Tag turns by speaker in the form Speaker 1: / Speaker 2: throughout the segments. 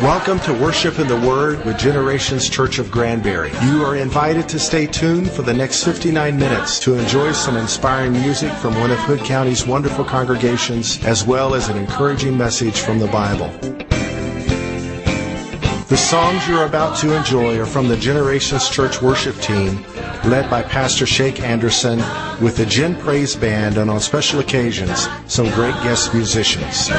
Speaker 1: Welcome to Worship in the Word with Generations Church of Granbury. You are invited to stay tuned for the next 59 minutes to enjoy some inspiring music from one of Hood County's wonderful congregations, as well as an encouraging message from the Bible. The songs you're about to enjoy are from the Generations Church worship team, led by Pastor Shake Anderson, with the Gen Praise Band, and on special occasions, some great guest musicians.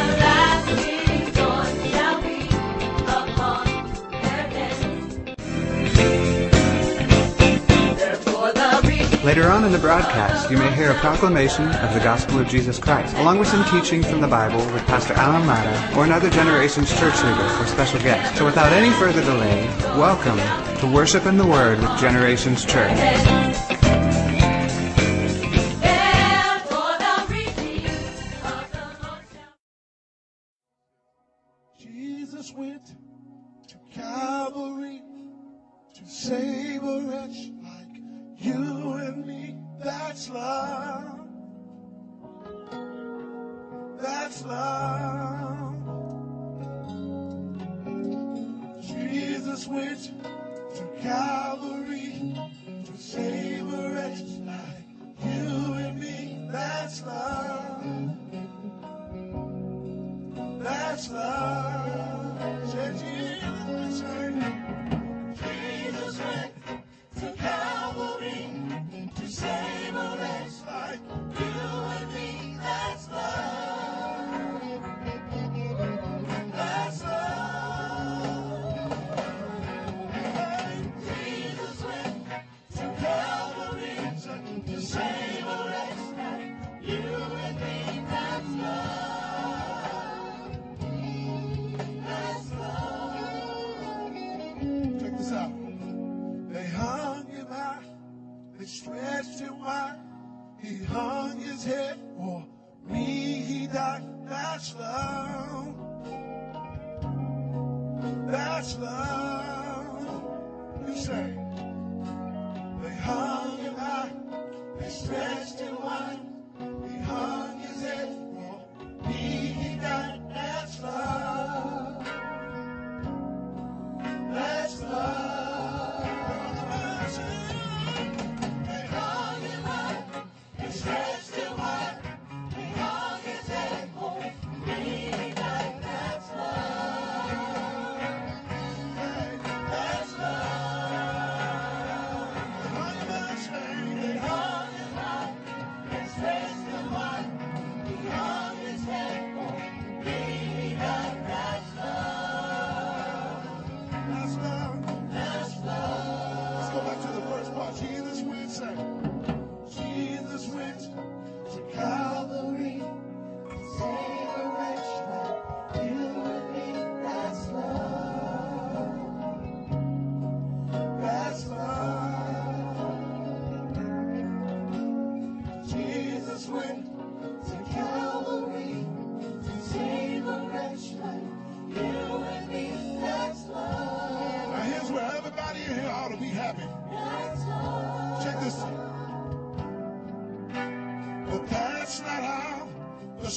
Speaker 2: Later on in the broadcast, you may hear a proclamation of the gospel of Jesus Christ, along with some teaching from the Bible with Pastor Alan Mata or another Generations Church leader or special guest. So without any further delay, welcome to Worship in the Word with Generations Church.
Speaker 3: Jesus went to Calvary to save a wretch you and me. That's love. That's love. Jesus went to Calvary to save a wretch like you and me. That's love. That's love. Say Jesus, Jesus went to Calvary save a wretch Check this out. But that's not how the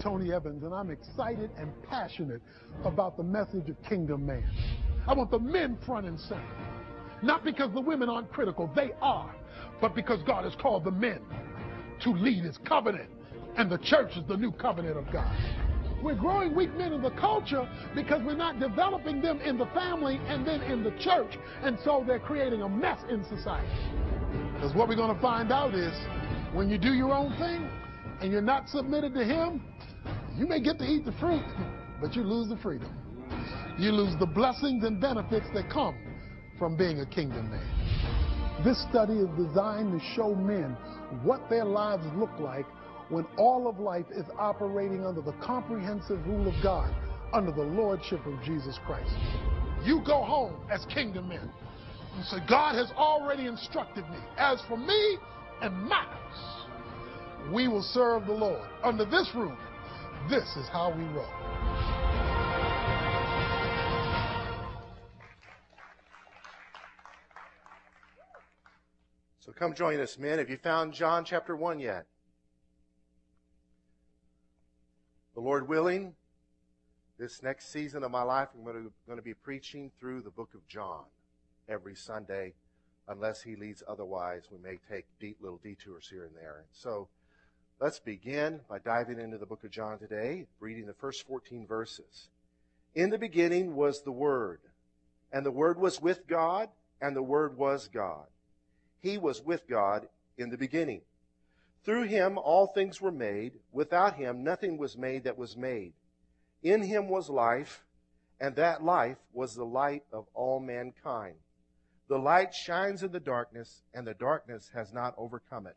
Speaker 4: Tony Evans, and I'm excited and passionate about the message of Kingdom Man. I want the men front and center. Not because the women aren't critical, they are, but because God has called the men to lead his covenant, and the church is the new covenant of God. We're growing weak men in the culture because we're not developing them in the family and then in the church, and so they're creating a mess in society. Because what we're going to find out is when you do your own thing and you're not submitted to Him, you may get to eat the fruit, but you lose the freedom. You lose the blessings and benefits that come from being a kingdom man. This study is designed to show men what their lives look like when all of life is operating under the comprehensive rule of God, under the lordship of Jesus Christ. You go home as kingdom men and say, God has already instructed me. As for me and my house, we will serve the Lord. Under this roof, this is how we roll.
Speaker 5: So come join us, men. Have you found John chapter 1 yet? The Lord willing, this next season of my life, I'm going to, be preaching through the book of John every Sunday. Unless he leads otherwise, we may take deep little detours here and there. So let's begin by diving into the book of John today, reading the first 14 verses. In the beginning was the Word, and the Word was with God, and the Word was God. He was with God in the beginning. Through him all things were made. Without him nothing was made that was made. In him was life, and that life was the light of all mankind. The light shines in the darkness, and the darkness has not overcome it.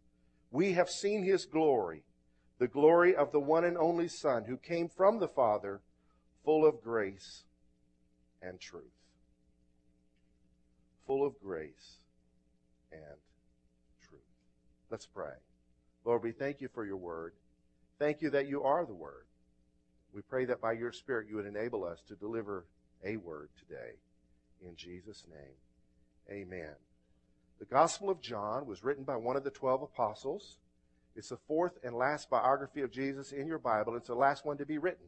Speaker 5: We have seen his glory, the glory of the one and only Son who came from the Father, full of grace and truth. Full of grace and truth. Let's pray. Lord, we thank you for your word. Thank you that you are the word. We pray that by your Spirit you would enable us to deliver a word today. In Jesus' name, amen. The Gospel of John was written by one of the twelve apostles. It's the fourth and last biography of Jesus in your Bible. It's the last one to be written.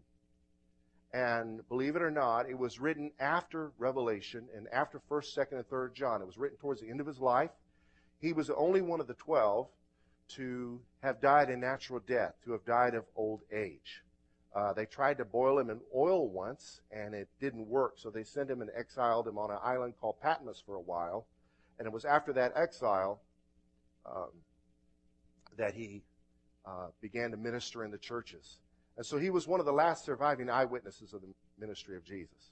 Speaker 5: And believe it or not, it was written after Revelation and after 1st, 2nd, and 3rd John. It was written towards the end of his life. He was the only one of the twelve to have died a natural death, to have died of old age. Uh, they tried to boil him in oil once, and it didn't work, so they sent him and exiled him on an island called Patmos for a while. And it was after that exile um, that he uh, began to minister in the churches. And so he was one of the last surviving eyewitnesses of the ministry of Jesus.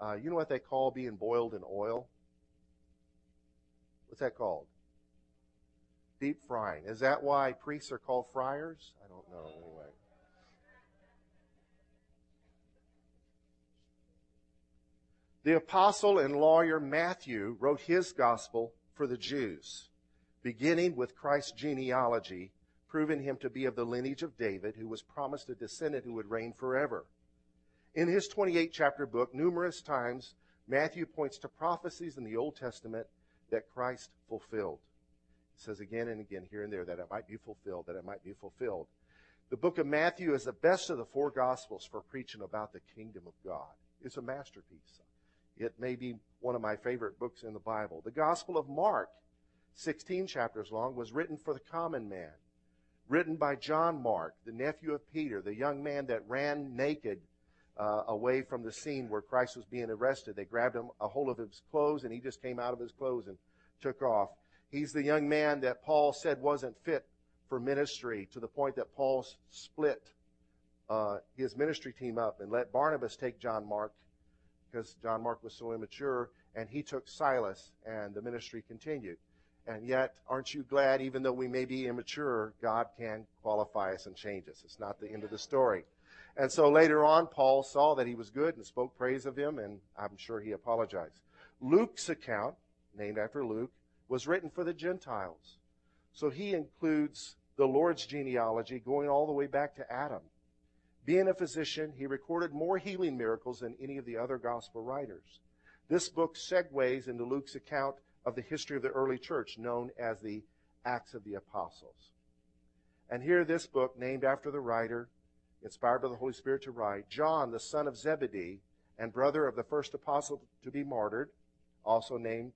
Speaker 5: Uh, you know what they call being boiled in oil? What's that called? Deep frying. Is that why priests are called friars? I don't know, anyway. The apostle and lawyer Matthew wrote his gospel for the Jews, beginning with Christ's genealogy, proving him to be of the lineage of David, who was promised a descendant who would reign forever. In his 28 chapter book, numerous times, Matthew points to prophecies in the Old Testament that Christ fulfilled. It says again and again here and there that it might be fulfilled, that it might be fulfilled. The book of Matthew is the best of the four gospels for preaching about the kingdom of God. It's a masterpiece. It may be one of my favorite books in the Bible. The Gospel of Mark, 16 chapters long, was written for the common man. written by John Mark, the nephew of Peter, the young man that ran naked uh, away from the scene where Christ was being arrested. They grabbed him a hold of his clothes, and he just came out of his clothes and took off. He's the young man that Paul said wasn't fit for ministry to the point that Paul split uh, his ministry team up and let Barnabas take John Mark because John Mark was so immature, and he took Silas, and the ministry continued. And yet, aren't you glad, even though we may be immature, God can qualify us and change us? It's not the end of the story. And so later on, Paul saw that he was good and spoke praise of him, and I'm sure he apologized. Luke's account, named after Luke, was written for the Gentiles. So he includes the Lord's genealogy going all the way back to Adam. Being a physician, he recorded more healing miracles than any of the other gospel writers. This book segues into Luke's account of the history of the early church, known as the Acts of the Apostles. And here, this book, named after the writer, inspired by the Holy Spirit to write, John, the son of Zebedee, and brother of the first apostle to be martyred, also named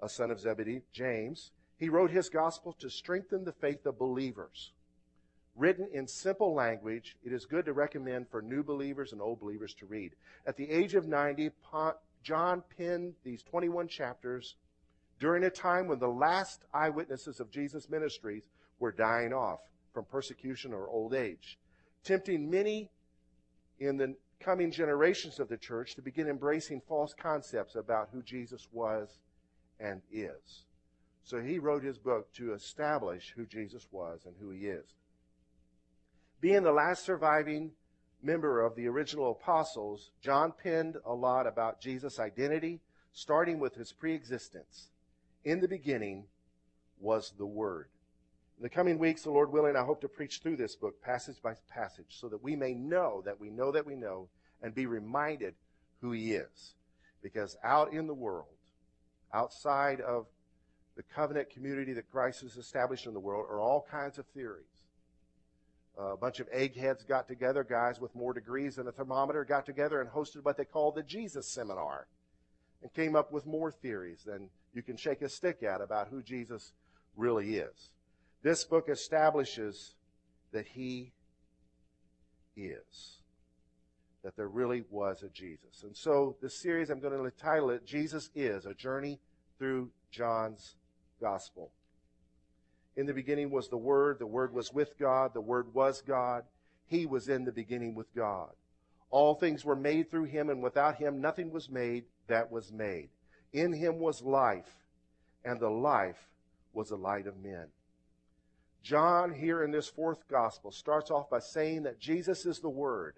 Speaker 5: a son of Zebedee, James, he wrote his gospel to strengthen the faith of believers. Written in simple language, it is good to recommend for new believers and old believers to read. At the age of 90, John penned these 21 chapters during a time when the last eyewitnesses of Jesus' ministries were dying off from persecution or old age, tempting many in the coming generations of the church to begin embracing false concepts about who Jesus was and is. So he wrote his book to establish who Jesus was and who he is. Being the last surviving member of the original apostles, John penned a lot about Jesus' identity, starting with his preexistence. In the beginning was the Word. In the coming weeks, the Lord willing, I hope to preach through this book passage by passage so that we may know that we know that we know and be reminded who He is. Because out in the world, outside of the covenant community that Christ has established in the world, are all kinds of theories. A bunch of eggheads got together, guys with more degrees than a thermometer got together and hosted what they called the Jesus Seminar and came up with more theories than you can shake a stick at about who Jesus really is. This book establishes that he is. That there really was a Jesus. And so this series, I'm going to title it Jesus is, a journey through John's gospel. In the beginning was the Word. The Word was with God. The Word was God. He was in the beginning with God. All things were made through him, and without him nothing was made that was made. In him was life, and the life was the light of men. John, here in this fourth gospel, starts off by saying that Jesus is the Word,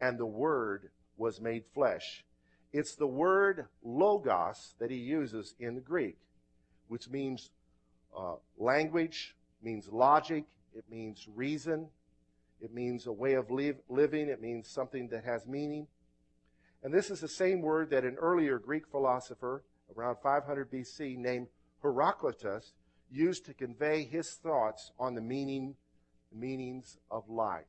Speaker 5: and the Word was made flesh. It's the word logos that he uses in the Greek, which means uh, language, means logic, it means reason, it means a way of living, it means something that has meaning. And this is the same word that an earlier Greek philosopher around 500 BC named Heraclitus used to convey his thoughts on the meaning, meanings of life.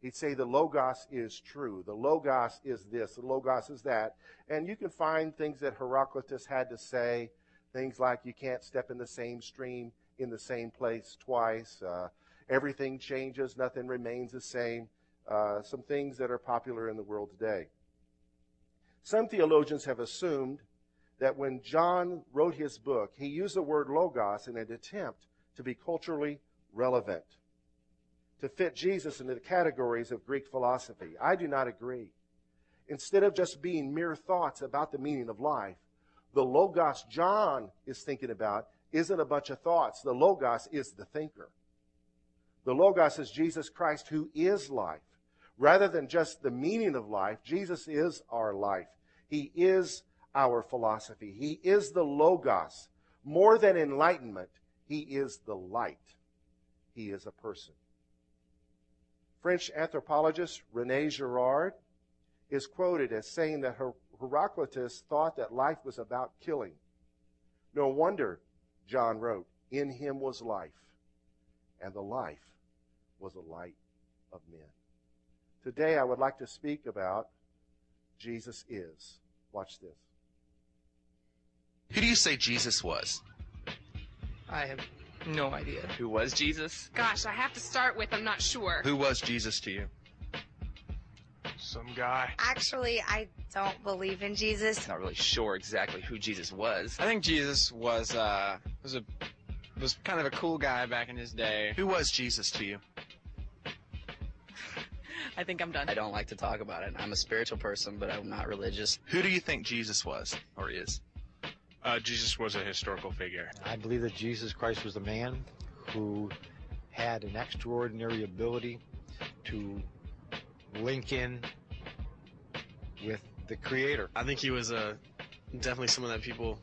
Speaker 5: He'd say the Logos is true. The Logos is this. The Logos is that. And you can find things that Heraclitus had to say, things like you can't step in the same stream in the same place twice. Uh, everything changes. Nothing remains the same. Uh, some things that are popular in the world today. Some theologians have assumed that when John wrote his book, he used the word logos in an attempt to be culturally relevant to fit Jesus into the categories of Greek philosophy. I do not agree. Instead of just being mere thoughts about the meaning of life, the Logos John is thinking about isn't a bunch of thoughts. The Logos is the thinker. The Logos is Jesus Christ who is life. Rather than just the meaning of life, Jesus is our life. He is our philosophy. He is the Logos. More than enlightenment, He is the light. He is a person. French anthropologist Rene Girard is quoted as saying that Her- Heraclitus thought that life was about killing. No wonder, John wrote, in him was life, and the life was the light of men. Today I would like to speak about Jesus is. Watch this.
Speaker 6: Who do you say Jesus was?
Speaker 7: I have
Speaker 6: No idea.
Speaker 7: Who was Jesus?
Speaker 8: Gosh, I have to start with I'm not sure.
Speaker 9: Who was Jesus to you?
Speaker 6: Some guy.
Speaker 10: Actually, I don't believe in Jesus.
Speaker 7: Not really sure exactly who Jesus was.
Speaker 11: I think Jesus was uh was a was kind of a cool guy back in his day.
Speaker 9: Who was Jesus to you?
Speaker 12: I think I'm done.
Speaker 13: I don't like to talk about it. I'm a spiritual person, but I'm not religious.
Speaker 9: Who do you think Jesus was or is?
Speaker 6: Uh, Jesus was a historical figure.
Speaker 14: I believe that Jesus Christ was a man who had an extraordinary ability to link in with the Creator.
Speaker 15: I think he was a definitely someone that people,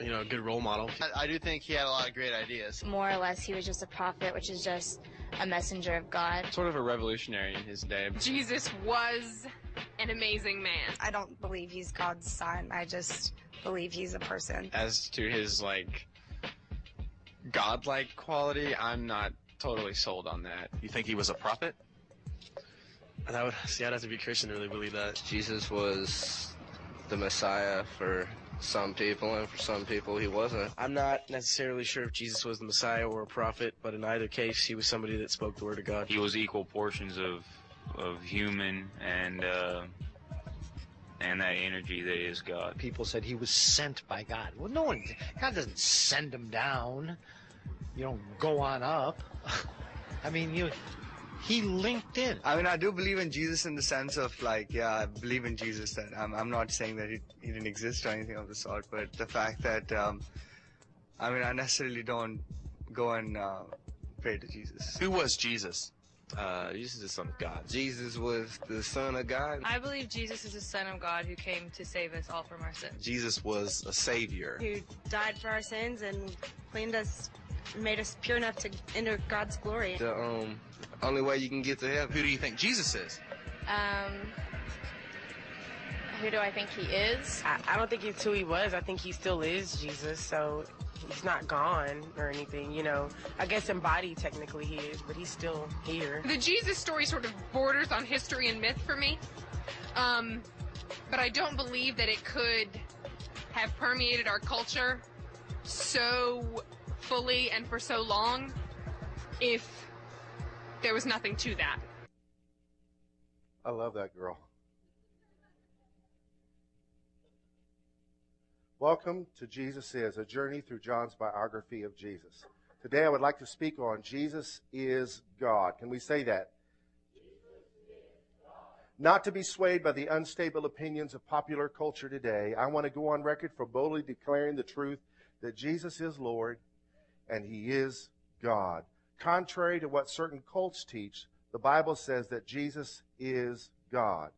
Speaker 15: you know, a good role model.
Speaker 16: I, I do think he had a lot of great ideas.
Speaker 17: More or less, he was just a prophet, which is just a messenger of God.
Speaker 11: Sort of a revolutionary in his day.
Speaker 8: Jesus was an amazing man.
Speaker 10: I don't believe he's God's son. I just believe he's a person.
Speaker 11: As to his like godlike quality, I'm not totally sold on that.
Speaker 9: You think he was a prophet?
Speaker 15: And I would see. I'd have to be Christian to really believe that.
Speaker 13: Jesus was the Messiah for some people, and for some people he wasn't.
Speaker 15: I'm not necessarily sure if Jesus was the Messiah or a prophet, but in either case, he was somebody that spoke the word of God.
Speaker 18: He was equal portions of of human and uh, and that energy that is God.
Speaker 14: People said he was sent by God. Well, no one, God doesn't send him down. You don't go on up. I mean, you, he linked in.
Speaker 2: I mean, I do believe in Jesus in the sense of like, yeah, I believe in Jesus. That I'm, I'm not saying that he, he didn't exist or anything of the sort, but the fact that, um, I mean, I necessarily don't go and uh, pray to Jesus.
Speaker 9: Who was Jesus?
Speaker 11: Uh, Jesus is the son of God.
Speaker 13: Jesus was the son of God.
Speaker 12: I believe Jesus is the son of God who came to save us all from our sins.
Speaker 9: Jesus was a savior.
Speaker 19: Who died for our sins and cleaned us, made us pure enough to enter God's glory.
Speaker 13: The um, only way you can get to heaven.
Speaker 9: Who do you think Jesus is?
Speaker 17: Um, who do I think he is?
Speaker 20: I, I don't think it's who he was. I think he still is Jesus. So he's not gone or anything, you know. I guess in body technically he is, but he's still here.
Speaker 8: The Jesus story sort of borders on history and myth for me. Um, but I don't believe that it could have permeated our culture so fully and for so long if there was nothing to that.
Speaker 5: I love that girl. Welcome to Jesus Is, a journey through John's biography of Jesus. Today I would like to speak on Jesus is God. Can we say that? Not to be swayed by the unstable opinions of popular culture today, I want to go on record for boldly declaring the truth that Jesus is Lord and He is God. Contrary to what certain cults teach, the Bible says that Jesus is God.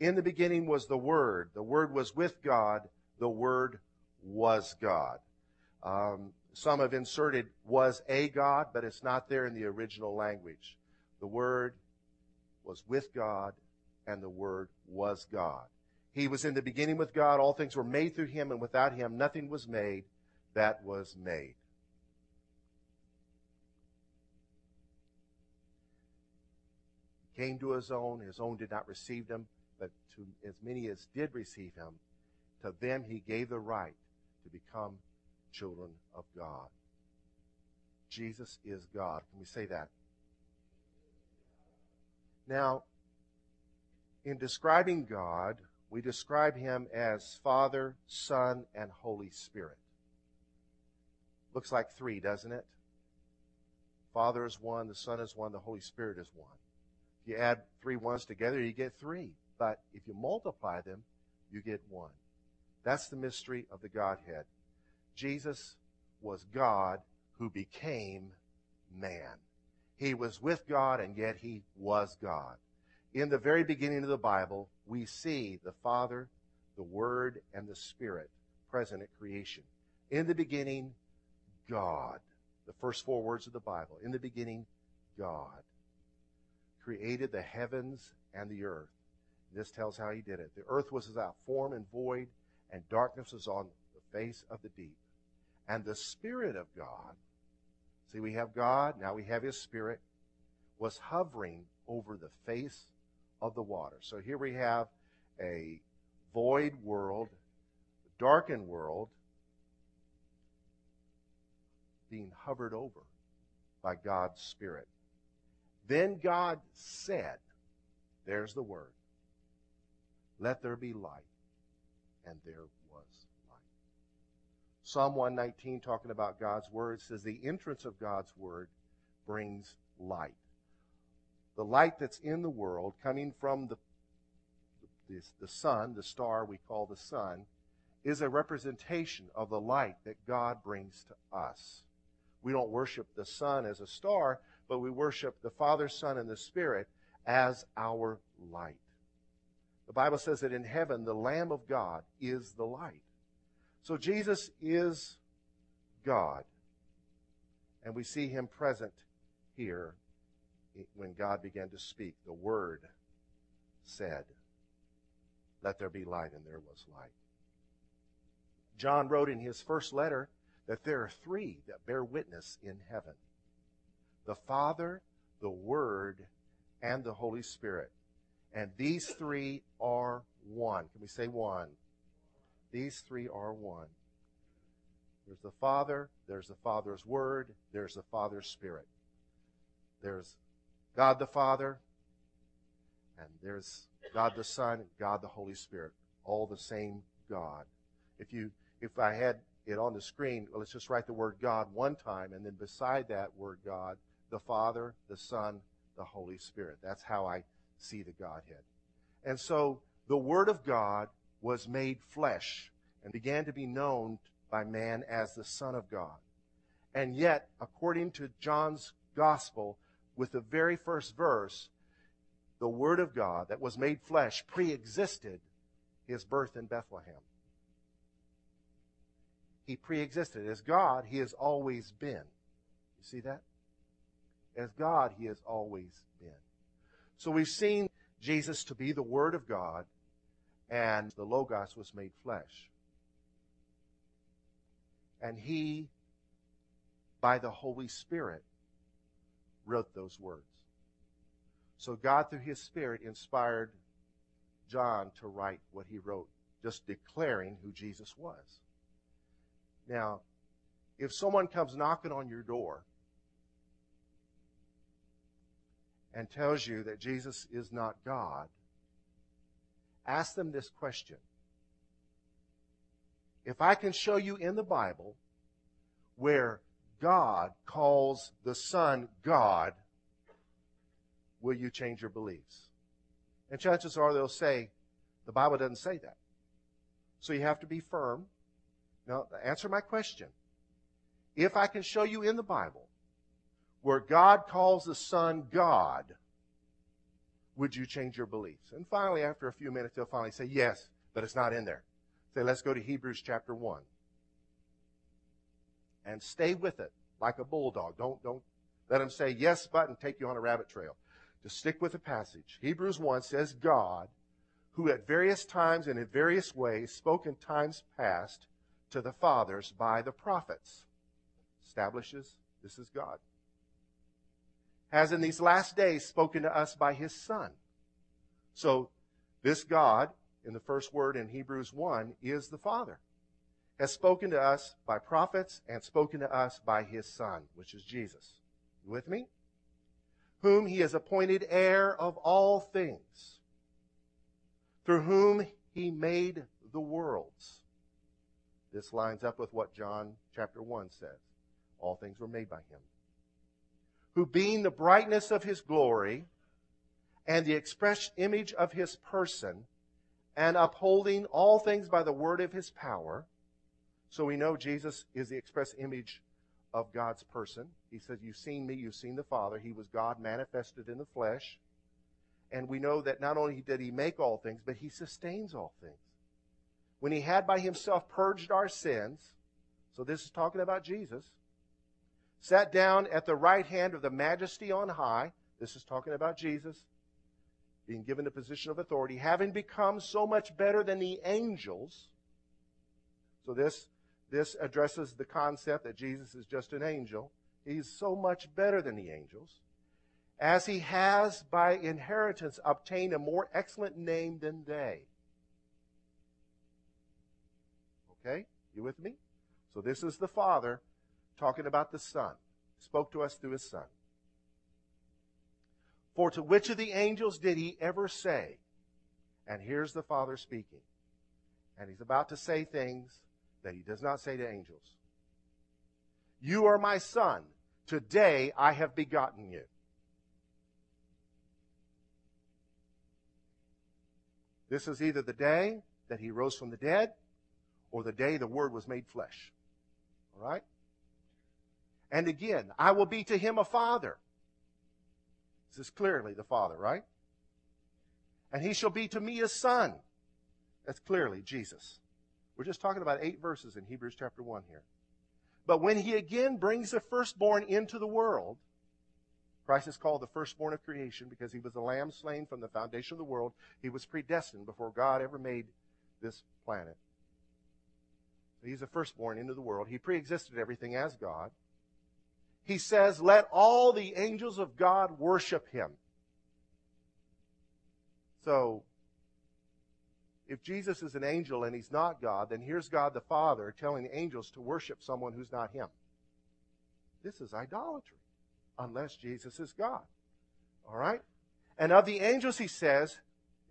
Speaker 5: In the beginning was the Word. The Word was with God. The Word was God. Um, some have inserted was a God, but it's not there in the original language. The Word was with God, and the Word was God. He was in the beginning with God. All things were made through Him, and without Him nothing was made that was made. Came to His own. His own did not receive Him, but to as many as did receive Him, to them He gave the right to become children of God. Jesus is God. Can we say that? Now, in describing God, we describe him as Father, Son, and Holy Spirit. Looks like three, doesn't it? Father is one, the Son is one, the Holy Spirit is one. If you add three ones together, you get three. But if you multiply them, you get one. That's the mystery of the Godhead. Jesus was God who became man. He was with God and yet he was God. In the very beginning of the Bible, we see the Father, the Word, and the Spirit present at creation. In the beginning, God. The first four words of the Bible. In the beginning, God created the heavens and the earth. This tells how he did it. The earth was without form and void, and darkness was on the face of the deep. And the Spirit of God, see, we have God, now we have His Spirit, was hovering over the face of the water. So here we have a void world, darkened world. being hovered over by God's Spirit. Then God said, there's the word, let there be light. And there was light. Psalm 119, talking about God's word, says the entrance of God's word brings light. The light that's in the world, coming from the, the, the sun, the star we call the sun, is a representation of the light that God brings to us. We don't worship the sun as a star, but we worship the Father, Son, and the Spirit as our light. The Bible says that in heaven, the Lamb of God is the light. So Jesus is God. And we see him present here when God began to speak. The Word said, Let there be light, and there was light. John wrote in his first letter that there are three that bear witness in heaven the Father, the Word, and the Holy Spirit. And these three are one. Can we say one? These three are one. There's the Father, there's the Father's Word, there's the Father's Spirit. There's God the Father, and there's God the Son, God the Holy Spirit. All the same God. If you if I had it on the screen, let's just write the word God one time, and then beside that word God, the Father, the Son, the Holy Spirit. That's how I see the Godhead. And so the Word of God was made flesh and began to be known by man as the Son of God. And yet, according to John's Gospel, with the very first verse, the Word of God that was made flesh pre existed his birth in Bethlehem. He pre existed. As God, he has always been. You see that? As God, he has always been. So we've seen Jesus to be the Word of God, and the Logos was made flesh. And he, by the Holy Spirit, wrote those words. So God, through his Spirit, inspired John to write what he wrote, just declaring who Jesus was. Now, if someone comes knocking on your door and tells you that Jesus is not God, ask them this question. If I can show you in the Bible where God calls the Son God, will you change your beliefs? And chances are they'll say, the Bible doesn't say that. So you have to be firm. Now, answer my question. If I can show you in the Bible where God calls the Son God, would you change your beliefs? And finally, after a few minutes, they'll finally say, yes, but it's not in there. Say, let's go to Hebrews chapter 1 and stay with it like a bulldog. Don't, don't let him say yes, but and take you on a rabbit trail. Just stick with the passage. Hebrews 1 says, God, who at various times and in various ways spoke in times past to the fathers by the prophets, establishes this is God, has in these last days spoken to us by his Son. So, this God, in the first word in Hebrews 1, is the Father has spoken to us by prophets and spoken to us by his Son, which is Jesus. You with me? Whom he has appointed heir of all things, through whom he made the worlds. This lines up with what John chapter 1 says. All things were made by him. Who being the brightness of his glory and the express image of his person, and upholding all things by the word of his power, so we know Jesus is the express image of God's person. He says, You've seen me, you've seen the Father. He was God manifested in the flesh. And we know that not only did he make all things, but he sustains all things. When he had by himself purged our sins, so this is talking about Jesus, sat down at the right hand of the majesty on high, this is talking about Jesus, being given a position of authority, having become so much better than the angels. So this this addresses the concept that Jesus is just an angel. He's so much better than the angels. As he has by inheritance obtained a more excellent name than they. Okay? You with me? So this is the Father talking about the Son. Spoke to us through his Son. For to which of the angels did he ever say? And here's the Father speaking. And he's about to say things that he does not say to angels. You are my son. Today I have begotten you. This is either the day that he rose from the dead or the day the Word was made flesh. All right? And again, I will be to him a father. This is clearly the Father, right? And he shall be to me a son. That's clearly Jesus. We're just talking about eight verses in Hebrews chapter 1 here. But when he again brings the firstborn into the world, Christ is called the firstborn of creation because he was the lamb slain from the foundation of the world. He was predestined before God ever made this planet. He's the firstborn into the world. He preexisted everything as God. He says, Let all the angels of God worship him. So, if Jesus is an angel and he's not God, then here's God the Father telling the angels to worship someone who's not him. This is idolatry, unless Jesus is God. All right? And of the angels, he says,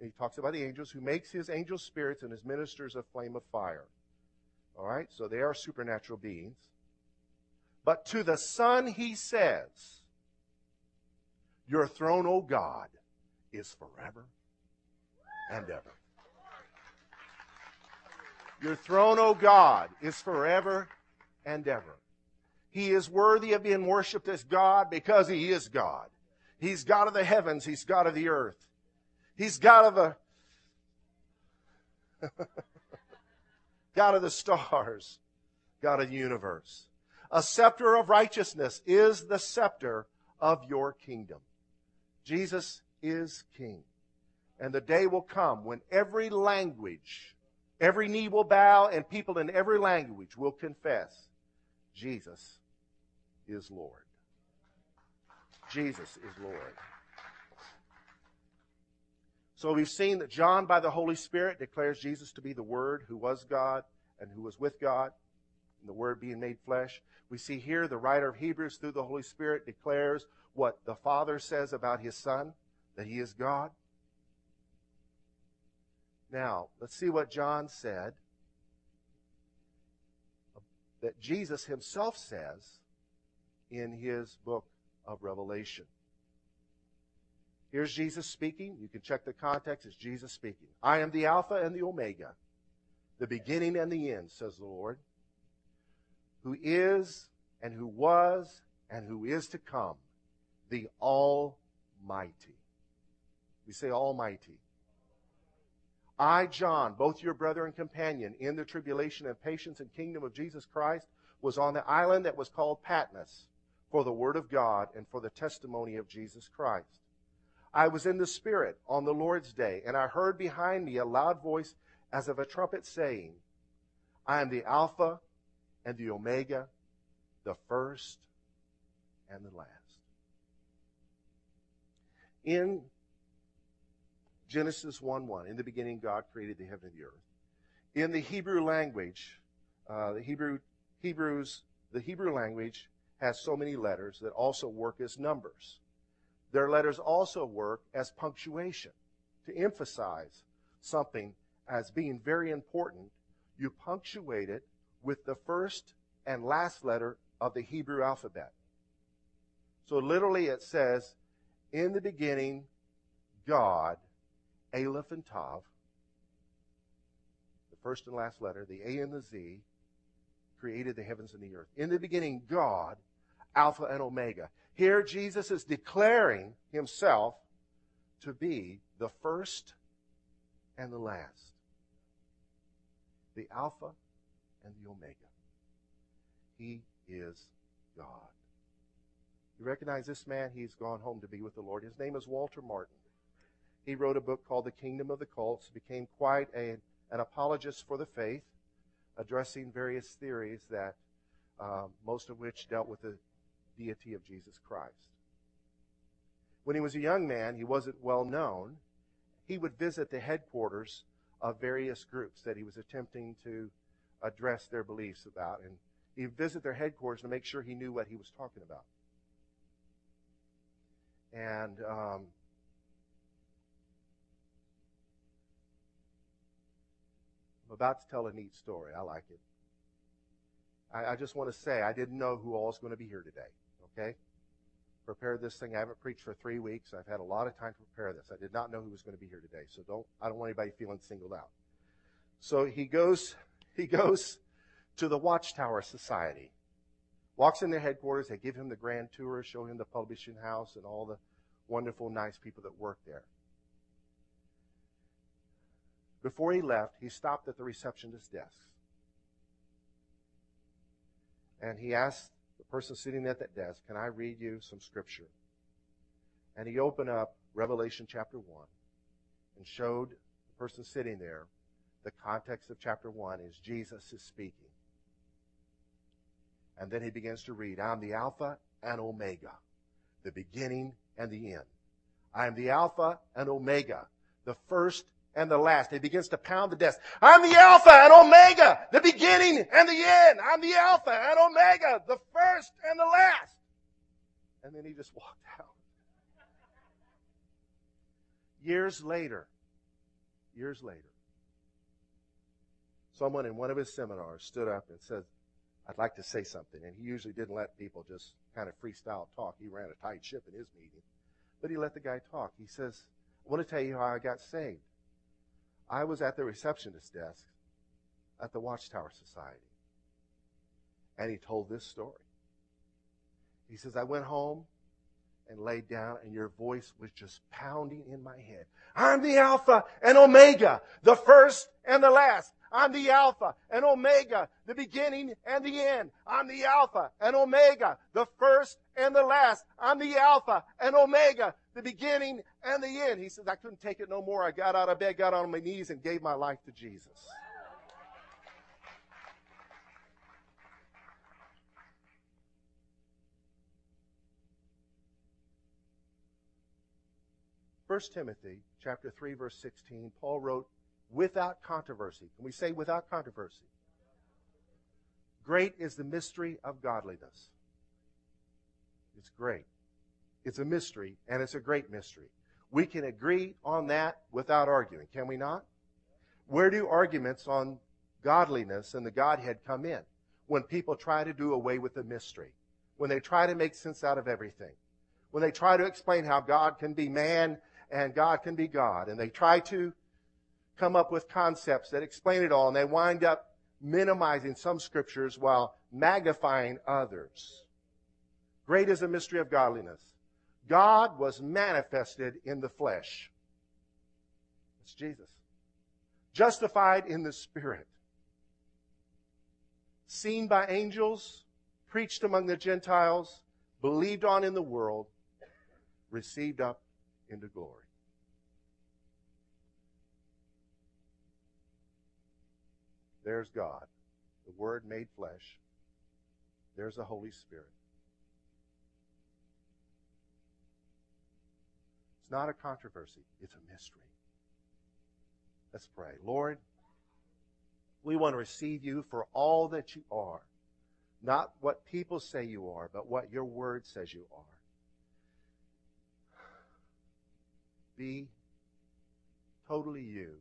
Speaker 5: he talks about the angels, who makes his angel spirits and his ministers a flame of fire. All right? So they are supernatural beings. But to the Son he says, Your throne, O God, is forever and ever. Your throne, O God, is forever and ever. He is worthy of being worshiped as God because He is God. He's God of the heavens. He's God of the earth. He's God of the God of the stars, God of the universe. A scepter of righteousness is the scepter of your kingdom. Jesus is King. And the day will come when every language, every knee will bow, and people in every language will confess Jesus is Lord. Jesus is Lord. So we've seen that John, by the Holy Spirit, declares Jesus to be the Word who was God and who was with God, the Word being made flesh. We see here the writer of Hebrews, through the Holy Spirit, declares what the Father says about His Son, that He is God. Now, let's see what John said that Jesus himself says in his book of Revelation. Here's Jesus speaking. You can check the context. It's Jesus speaking. I am the Alpha and the Omega, the beginning and the end, says the Lord, who is and who was and who is to come, the Almighty. We say Almighty. I, John, both your brother and companion in the tribulation and patience and kingdom of Jesus Christ, was on the island that was called Patmos for the word of God and for the testimony of Jesus Christ. I was in the Spirit on the Lord's day, and I heard behind me a loud voice as of a trumpet saying, I am the Alpha and the Omega, the first and the last. In Genesis 1 1, in the beginning, God created the heaven and the earth. In the Hebrew language, uh, the Hebrew, Hebrews, the Hebrew language has so many letters that also work as numbers. Their letters also work as punctuation to emphasize something as being very important. You punctuate it with the first and last letter of the Hebrew alphabet. So literally it says, in the beginning, God, Aleph and Tav, the first and last letter, the A and the Z, created the heavens and the earth. In the beginning, God, Alpha and Omega. Here, Jesus is declaring himself to be the first and the last, the Alpha and the Omega. He is God. You recognize this man? He's gone home to be with the Lord. His name is Walter Martin. He wrote a book called The Kingdom of the Cults, became quite a, an apologist for the faith, addressing various theories that uh, most of which dealt with the deity of Jesus Christ. When he was a young man, he wasn't well known. He would visit the headquarters of various groups that he was attempting to address their beliefs about. And He'd visit their headquarters to make sure he knew what he was talking about. And um, I'm about to tell a neat story. I like it. I, I just want to say I didn't know who all is going to be here today. Okay? Prepared this thing. I haven't preached for three weeks. I've had a lot of time to prepare this. I did not know who was going to be here today. So don't I don't want anybody feeling singled out. So he goes he goes to the Watchtower Society. Walks in their headquarters, they give him the grand tour, show him the publishing house and all the wonderful, nice people that work there. Before he left, he stopped at the receptionist's desk. And he asked the person sitting at that desk, Can I read you some scripture? And he opened up Revelation chapter 1 and showed the person sitting there the context of chapter 1 is Jesus is speaking. And then he begins to read, I'm the Alpha and Omega, the beginning and the end. I am the Alpha and Omega, the first and the last. He begins to pound the desk. I'm the Alpha and Omega, the beginning and the end. I'm the Alpha and Omega, the first and the last. And then he just walked out. Years later, years later, someone in one of his seminars stood up and said, I'd like to say something. And he usually didn't let people just kind of freestyle talk. He ran a tight ship in his meeting. But he let the guy talk. He says, I want to tell you how I got saved. I was at the receptionist desk at the Watchtower Society. And he told this story. He says, I went home and laid down, and your voice was just pounding in my head. I'm the Alpha and Omega, the first and the last. I'm the Alpha and Omega, the beginning and the end. I'm the Alpha and Omega, the first and the last. I'm the Alpha and Omega, the beginning and the end. He says, I couldn't take it no more. I got out of bed, got on my knees, and gave my life to Jesus. First Timothy chapter 3 verse 16 Paul wrote without controversy. Can we say without controversy? Great is the mystery of godliness. It's great. It's a mystery, and it's a great mystery. We can agree on that without arguing, can we not? Where do arguments on godliness and the Godhead come in? When people try to do away with the mystery. When they try to make sense out of everything. When they try to explain how God can be man and God can be God. And they try to come up with concepts that explain it all, and they wind up minimizing some scriptures while magnifying others. Great is the mystery of godliness. God was manifested in the flesh. It's Jesus. Justified in the Spirit. Seen by angels, preached among the Gentiles, believed on in the world, received up into glory. There's God, the Word made flesh. There's the Holy Spirit. It's not a controversy, it's a mystery. Let's pray. Lord, we want to receive you for all that you are. Not what people say you are, but what your word says you are. Be totally you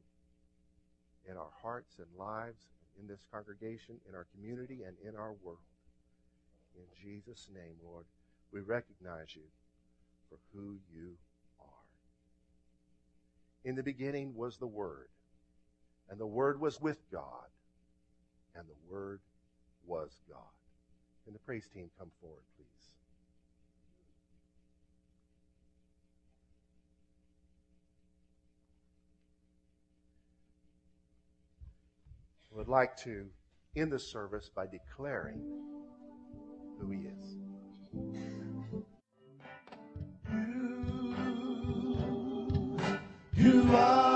Speaker 5: in our hearts and lives, in this congregation, in our community, and in our world. In Jesus' name, Lord, we recognize you for who you are. In the beginning was the Word, and the Word was with God, and the Word was God. Can the praise team come forward, please? Would like to end the service by declaring who he is.
Speaker 3: You are,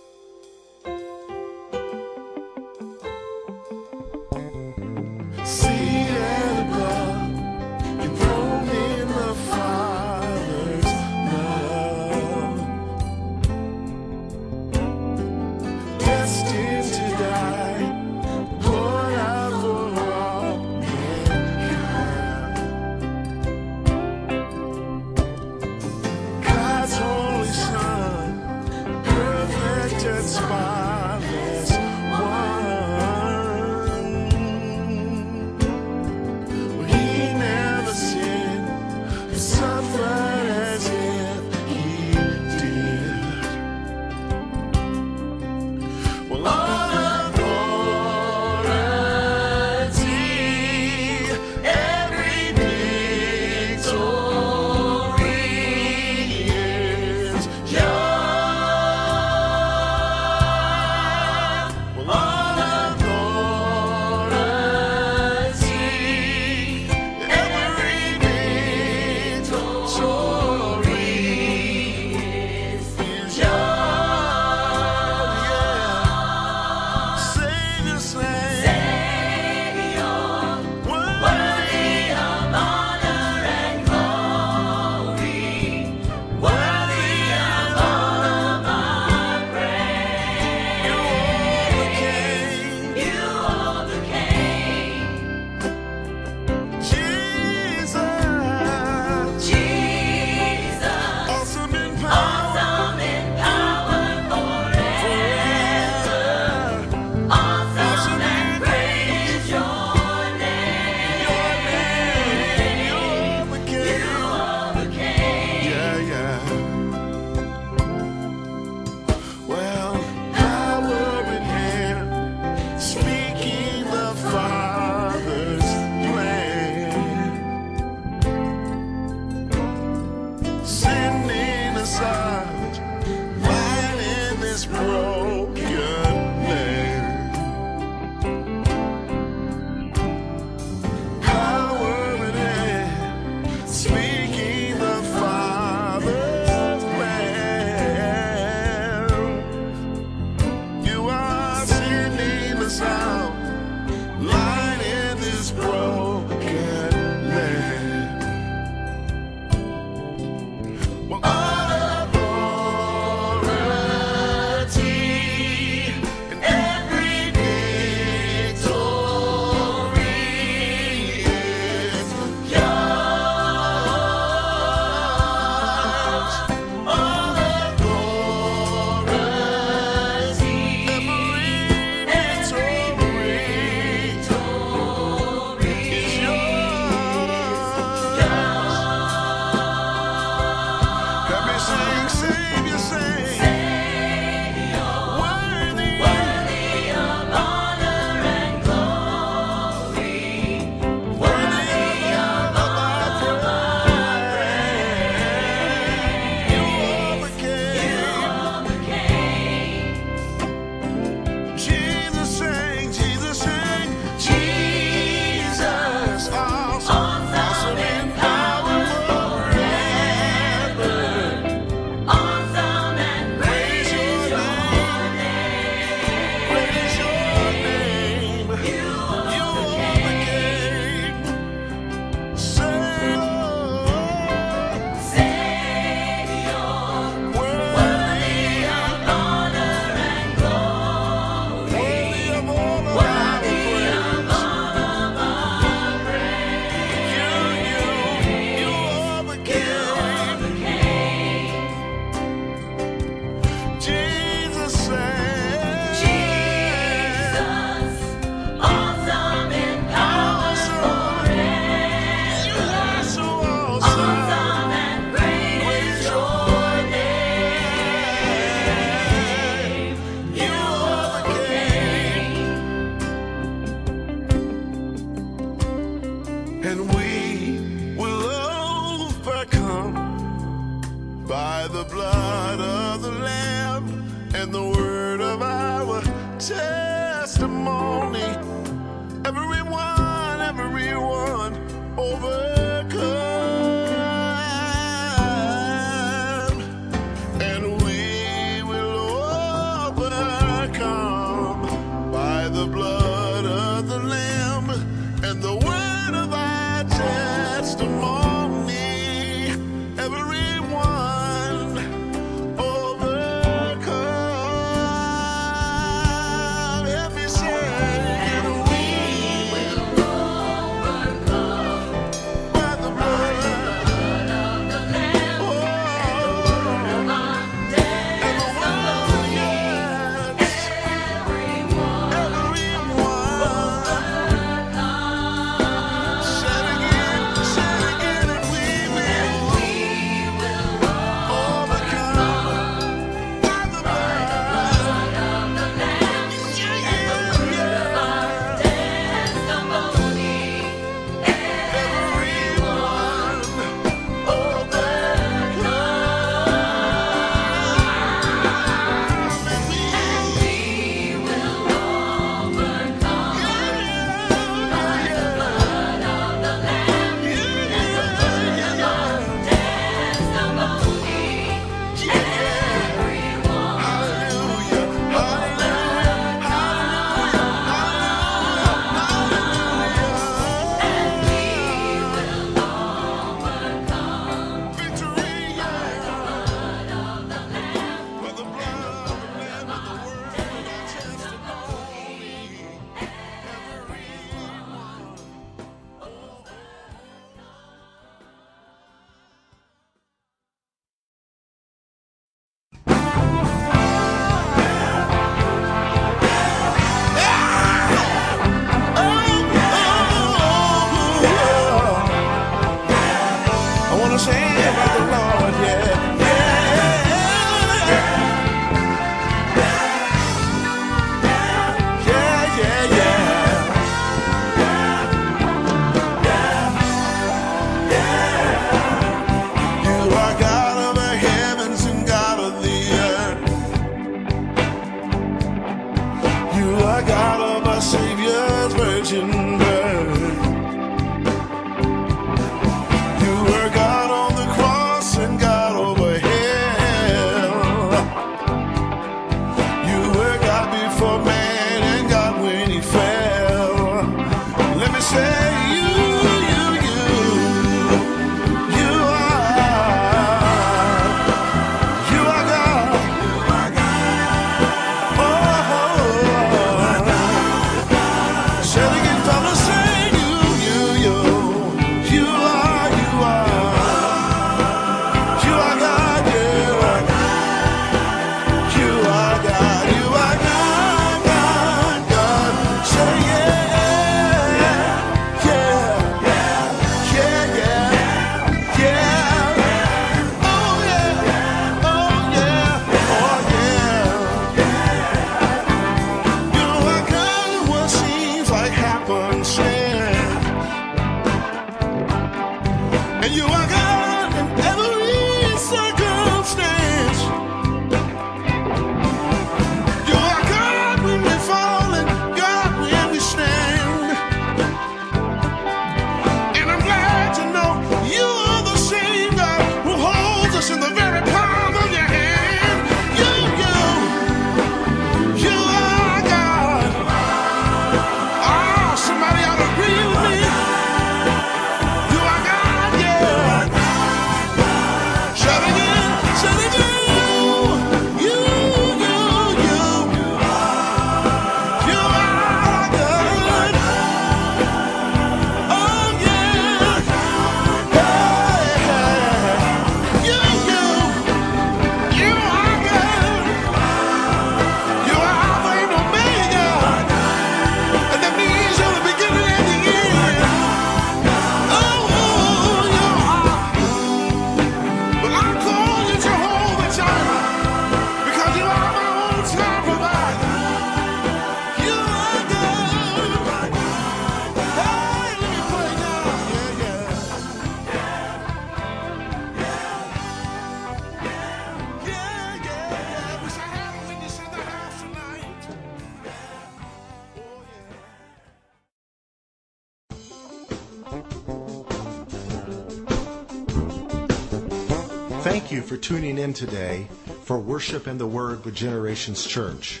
Speaker 5: in today for Worship and the Word with Generations Church.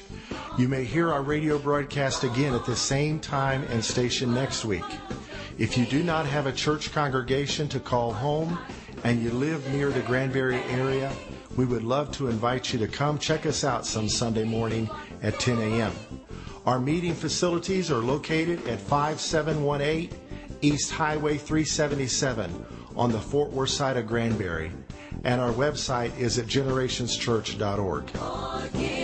Speaker 5: You may hear our radio broadcast again at the same time and station next week. If you do not have a church congregation to call home and you live near the Granbury area, we would love to invite you to come check us out some Sunday morning at 10 a.m. Our meeting facilities are located at 5718 East Highway 377 on the Fort Worth side of Granbury, and our website is at generationschurch.org.